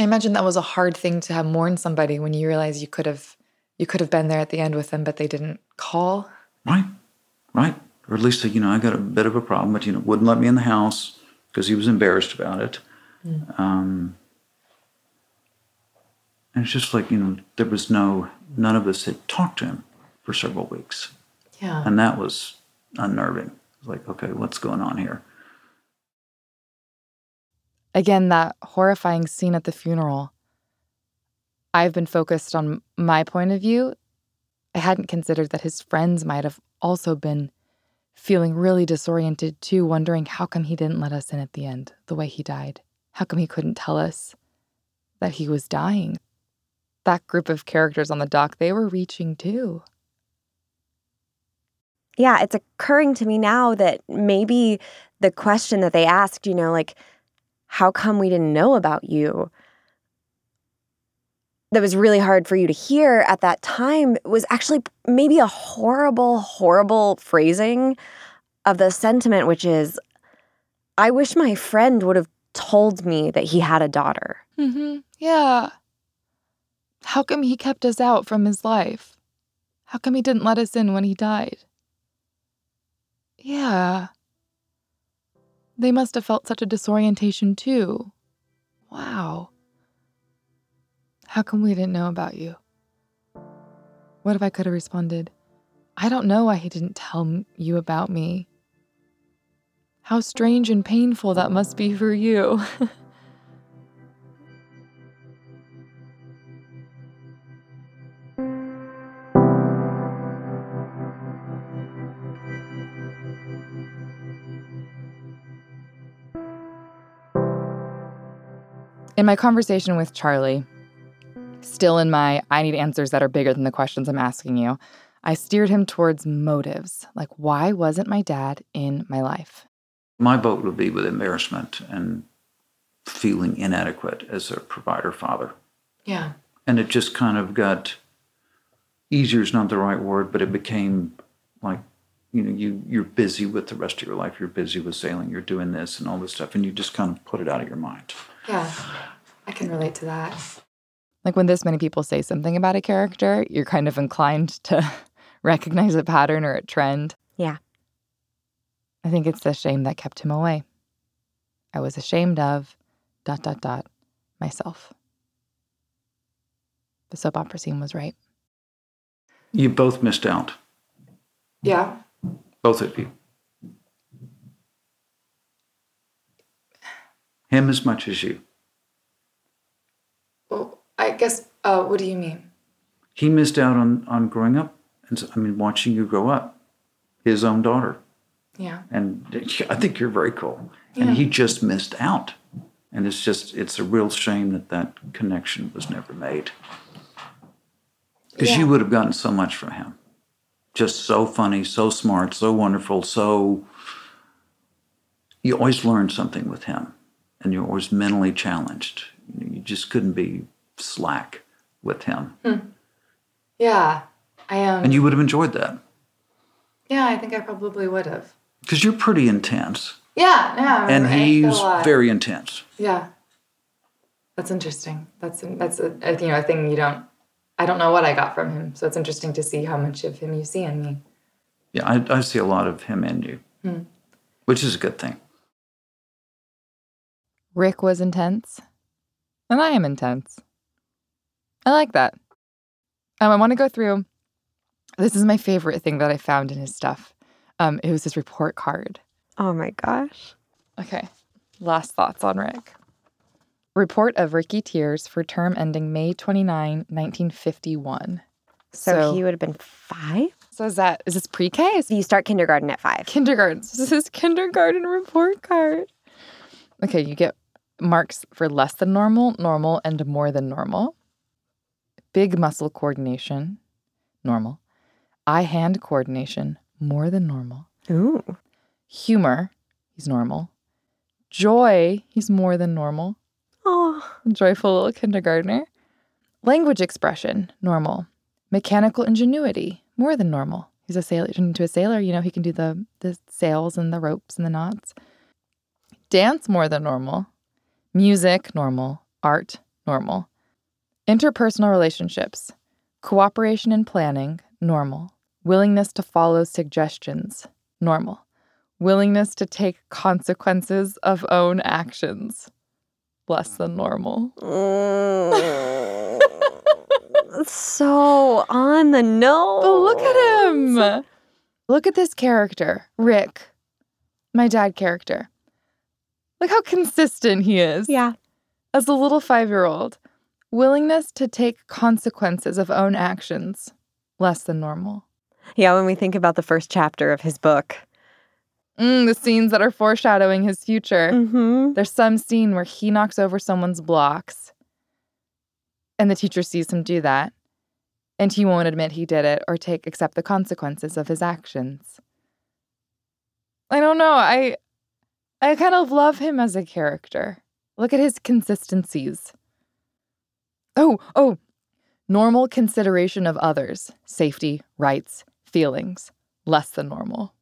I imagine that was a hard thing to have mourn somebody when you realize you could have you could have been there at the end with them but they didn't call. Right, right. Or at least, you know, I got a bit of a problem, but, you know, wouldn't let me in the house because he was embarrassed about it. Um, and it's just like, you know, there was no, none of us had talked to him for several weeks. Yeah. And that was unnerving. It was like, okay, what's going on here? Again, that horrifying scene at the funeral. I've been focused on my point of view. I hadn't considered that his friends might have also been feeling really disoriented too, wondering how come he didn't let us in at the end, the way he died. How come he couldn't tell us that he was dying? That group of characters on the dock, they were reaching too. Yeah, it's occurring to me now that maybe the question that they asked, you know, like, how come we didn't know about you? That was really hard for you to hear at that time was actually maybe a horrible, horrible phrasing of the sentiment, which is, I wish my friend would have told me that he had a daughter. Mm-hmm. Yeah. How come he kept us out from his life? How come he didn't let us in when he died? Yeah. They must have felt such a disorientation too. Wow. How come we didn't know about you? What if I could have responded, I don't know why he didn't tell you about me. How strange and painful that must be for you. In my conversation with Charlie, still in my I need answers that are bigger than the questions I'm asking you, I steered him towards motives. Like, why wasn't my dad in my life? My vote would be with embarrassment and feeling inadequate as a provider father. Yeah. And it just kind of got easier is not the right word, but it became like, you know, you you're busy with the rest of your life. You're busy with sailing. You're doing this and all this stuff, and you just kind of put it out of your mind. Yeah, I can relate to that. Like when this many people say something about a character, you're kind of inclined to recognize a pattern or a trend. Yeah. I think it's the shame that kept him away. I was ashamed of dot dot dot myself. The soap opera scene was right. You both missed out, Yeah. Both of you. Him as much as you. Well, I guess. Uh, what do you mean? He missed out on on growing up, and so, I mean, watching you grow up, his own daughter. Yeah. and I think you're very cool. Yeah. And he just missed out, and it's just it's a real shame that that connection was never made. Because Yeah. you would have gotten so much from him, just so funny, so smart, so wonderful, so. You always learned something with him, and you're always mentally challenged. You, just couldn't be slack with him, Yeah. I um. and you would have enjoyed that yeah, I think I probably would have. because you're pretty intense, Yeah. Yeah. and feel he's very intense. Yeah. That's interesting. That's that's a, a you know a thing you don't. I don't know what I got from him, so it's interesting to see how much of him you see in me. Yeah, I, I see a lot of him in you, Hmm. which is a good thing. Rick was intense, and I am intense. I like that. Um, I want to go through. This is my favorite thing that I found in his stuff. Um, it was his report card. Oh my gosh. Okay, last thoughts on Rick. Report of Ricky Tears for term ending May 29, 1951. So, he would have been five? So is that is this pre-K? You start kindergarten at five. kindergarten? This is kindergarten report card. Okay, you get marks for less than normal, normal, and more than normal. Big muscle coordination, normal. Eye hand coordination, more than normal. Ooh. Humor, he's normal. Joy, he's more than normal. Oh. Joyful little kindergartner. Language expression, normal. Mechanical ingenuity, more than normal. He's a sailor, turned into a sailor. You know, he can do the, the sails and the ropes and the knots. Dance, more than normal. Music, normal. Art, normal. Interpersonal relationships, cooperation and planning, normal. Willingness to follow suggestions, normal. Willingness to take consequences of own actions, less than normal. Mm. so on the nose. But look at him. Look at this character, Rick, my dad character. Look how consistent he is. Yeah. As a little five year old, willingness to take consequences of own actions, less than normal. Yeah, when we think about the first chapter of his book. Mm, the scenes that are foreshadowing his future. Mm-hmm. There's some scene where he knocks over someone's blocks, and the teacher sees him do that, and he won't admit he did it or take accept the consequences of his actions. I don't know. I I kind of love him as a character. Look at his consistencies. Oh, oh. Normal consideration of others, safety, rights, feelings, less than normal.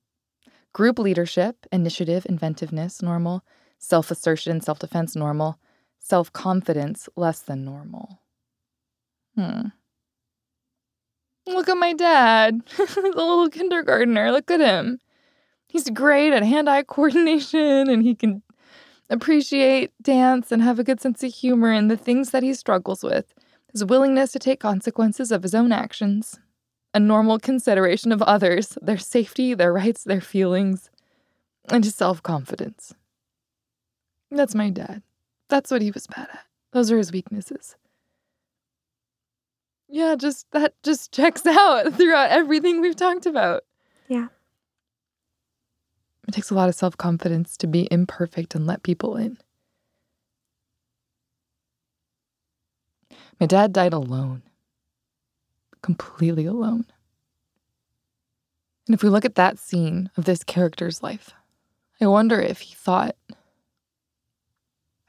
Group leadership, initiative, inventiveness, normal. Self assertion, self defense, normal. Self confidence, less than normal. Hmm. Look at my dad, the little kindergartner. Look at him. He's great at hand eye coordination and he can appreciate dance and have a good sense of humor and the things that he struggles with. His willingness to take consequences of his own actions, a normal consideration of others, their safety, their rights, their feelings, and his self confidence. That's my dad. That's what he was bad at. Those are his weaknesses. Yeah, just that just checks out throughout everything we've talked about. Yeah. It takes a lot of self confidence to be imperfect and let people in. My dad died alone, completely alone. And if we look at that scene of this character's life, I wonder if he thought,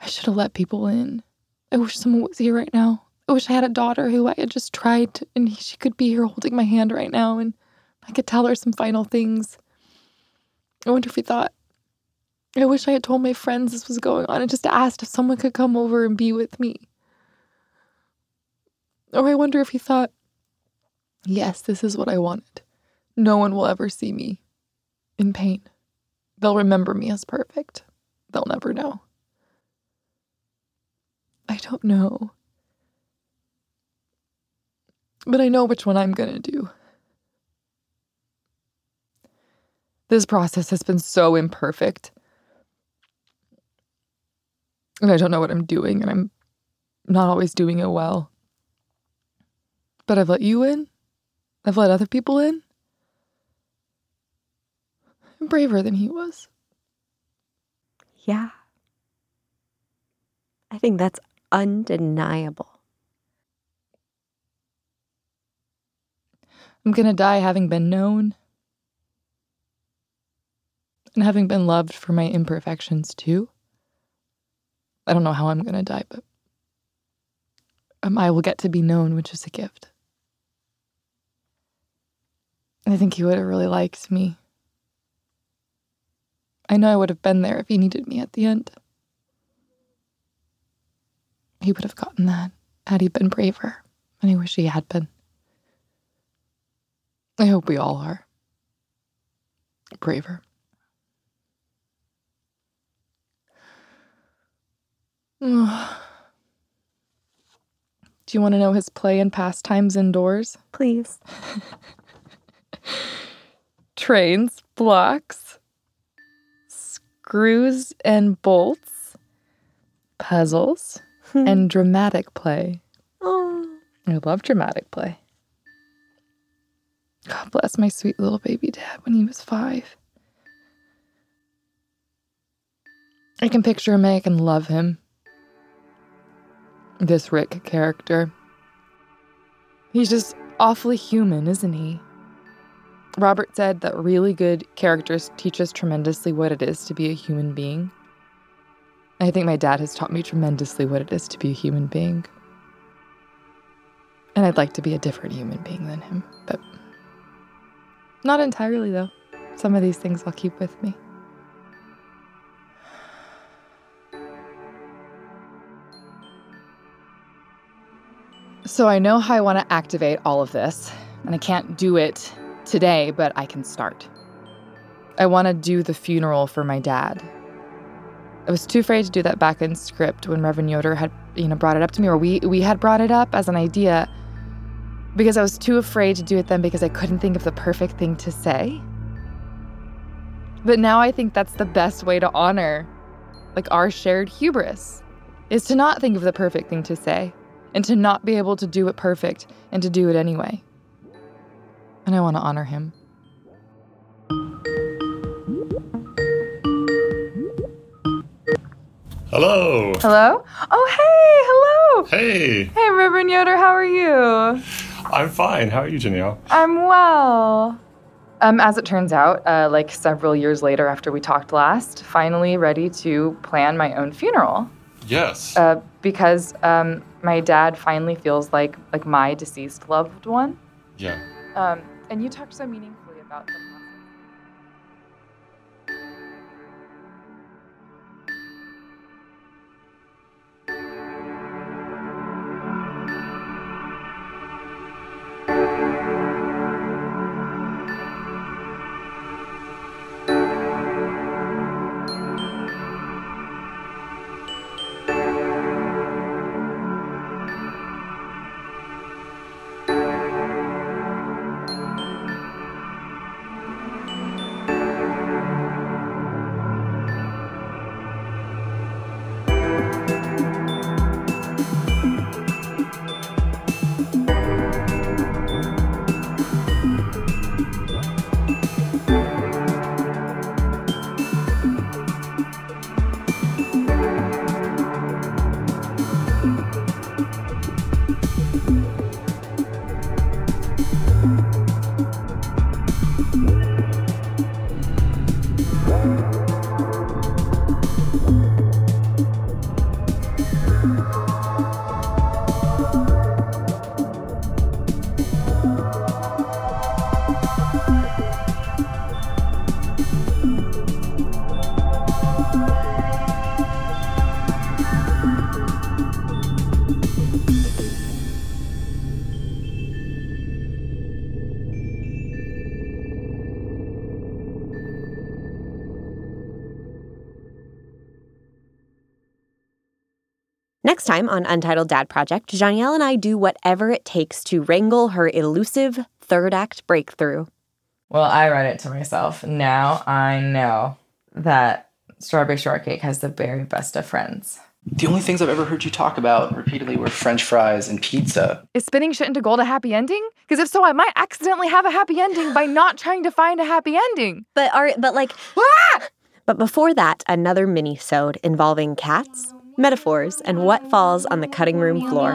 I should have let people in. I wish someone was here right now. I wish I had a daughter who I had just tried to, and she could be here holding my hand right now and I could tell her some final things. I wonder if he thought, I wish I had told my friends this was going on and just asked if someone could come over and be with me. Or I wonder if he thought, yes, this is what I wanted. No one will ever see me in pain. They'll remember me as perfect. They'll never know. I don't know. But I know which one I'm going to do. This process has been so imperfect. And I don't know what I'm doing, and I'm not always doing it well. But I've let you in, I've let other people in. I'm braver than he was. Yeah. I think that's undeniable. I'm gonna die having been known and having been loved for my imperfections too. I don't know how I'm gonna die, but um, I will get to be known, which is a gift. I think he would have really liked me. I know I would have been there if he needed me at the end. He would have gotten that had he been braver, and I wish he had been. I hope we all are braver. Do you want to know his play and pastimes indoors? Please. Trains, blocks, screws and bolts, puzzles, hmm. and dramatic play. Oh. I love dramatic play. God bless my sweet little baby dad when he was five. I can picture him, I can love him. This Rick character. He's just awfully human, isn't he? Robert said that really good characters teach us tremendously what it is to be a human being. I think my dad has taught me tremendously what it is to be a human being. And I'd like to be a different human being than him, but not entirely, though. Some of these things I'll keep with me. So I know how I want to activate all of this, and I can't do it today, but I can start. I want to do the funeral for my dad. I was too afraid to do that back in script when Reverend Yoder had, you know, brought it up to me, or we we had brought it up as an idea, because I was too afraid to do it then because I couldn't think of the perfect thing to say. But now I think that's the best way to honor like our shared hubris, is to not think of the perfect thing to say and to not be able to do it perfect and to do it anyway. And I want to honor him. Hello. Hello? Oh, hey, hello. Hey, Hey, Reverend Yoder, how are you? I'm fine. How are you, Janielle? I'm well. Um, as it turns out, uh, like several years later after we talked last, finally ready to plan my own funeral. Yes. Uh, because um, my dad finally feels like like my deceased loved one. yeah. Um, and you talked so meaningfully about the time on Untitled Dad Project, Janielle and I do whatever it takes to wrangle her elusive third act breakthrough. Well, I read it to myself. Now I know that Strawberry Shortcake has the very best of friends. The only things I've ever heard you talk about repeatedly were french fries and pizza. Is spinning shit into gold a happy ending? Because if so, I might accidentally have a happy ending by not trying to find a happy ending. But are but like ah! But before that, another mini-sode involving cats, metaphors, and what falls on the cutting room floor.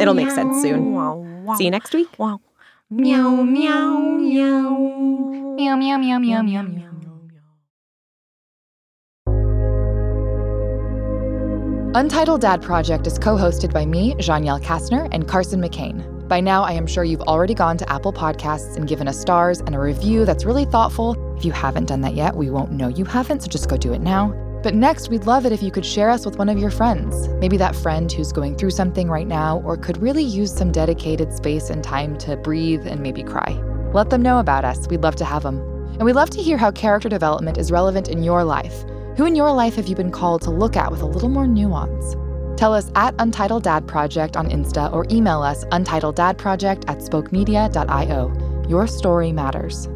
It'll make sense soon. See you next week. Untitled Dad Project is co hosted by me, Janielle Kastner, and Carson McCain. By now, I am sure you've already gone to Apple Podcasts and given us stars and a review that's really thoughtful. If you haven't done that yet, we won't know you haven't, so just go do it now. But next, we'd love it if you could share us with one of your friends. Maybe that friend who's going through something right now or could really use some dedicated space and time to breathe and maybe cry. Let them know about us. We'd love to have them. And we'd love to hear how character development is relevant in your life. Who in your life have you been called to look at with a little more nuance? Tell us at Untitled Dad Project on Insta or email us untitledadproject at spokemedia.io. Your story matters.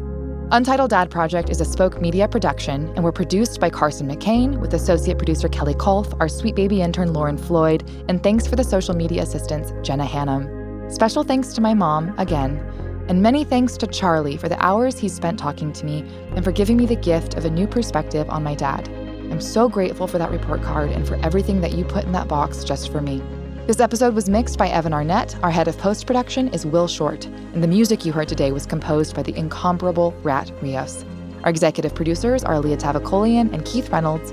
Untitled Dad Project is a Spoke Media production, and we're produced by Carson McCain with associate producer Kelly Kolf, our sweet baby intern Lauren Floyd, and thanks for the social media assistance Jenna Hannum. Special thanks to my mom, again, and many thanks to Charlie for the hours he spent talking to me and for giving me the gift of a new perspective on my dad. I'm so grateful for that report card and for everything that you put in that box just for me. This episode was mixed by Evan Arnett. Our head of post production is Will Short, and the music you heard today was composed by the incomparable Rat Rios. Our executive producers are Leah Tavakolian and Keith Reynolds.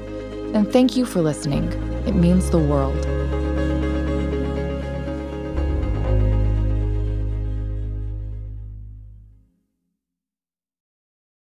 And thank you for listening. It means the world.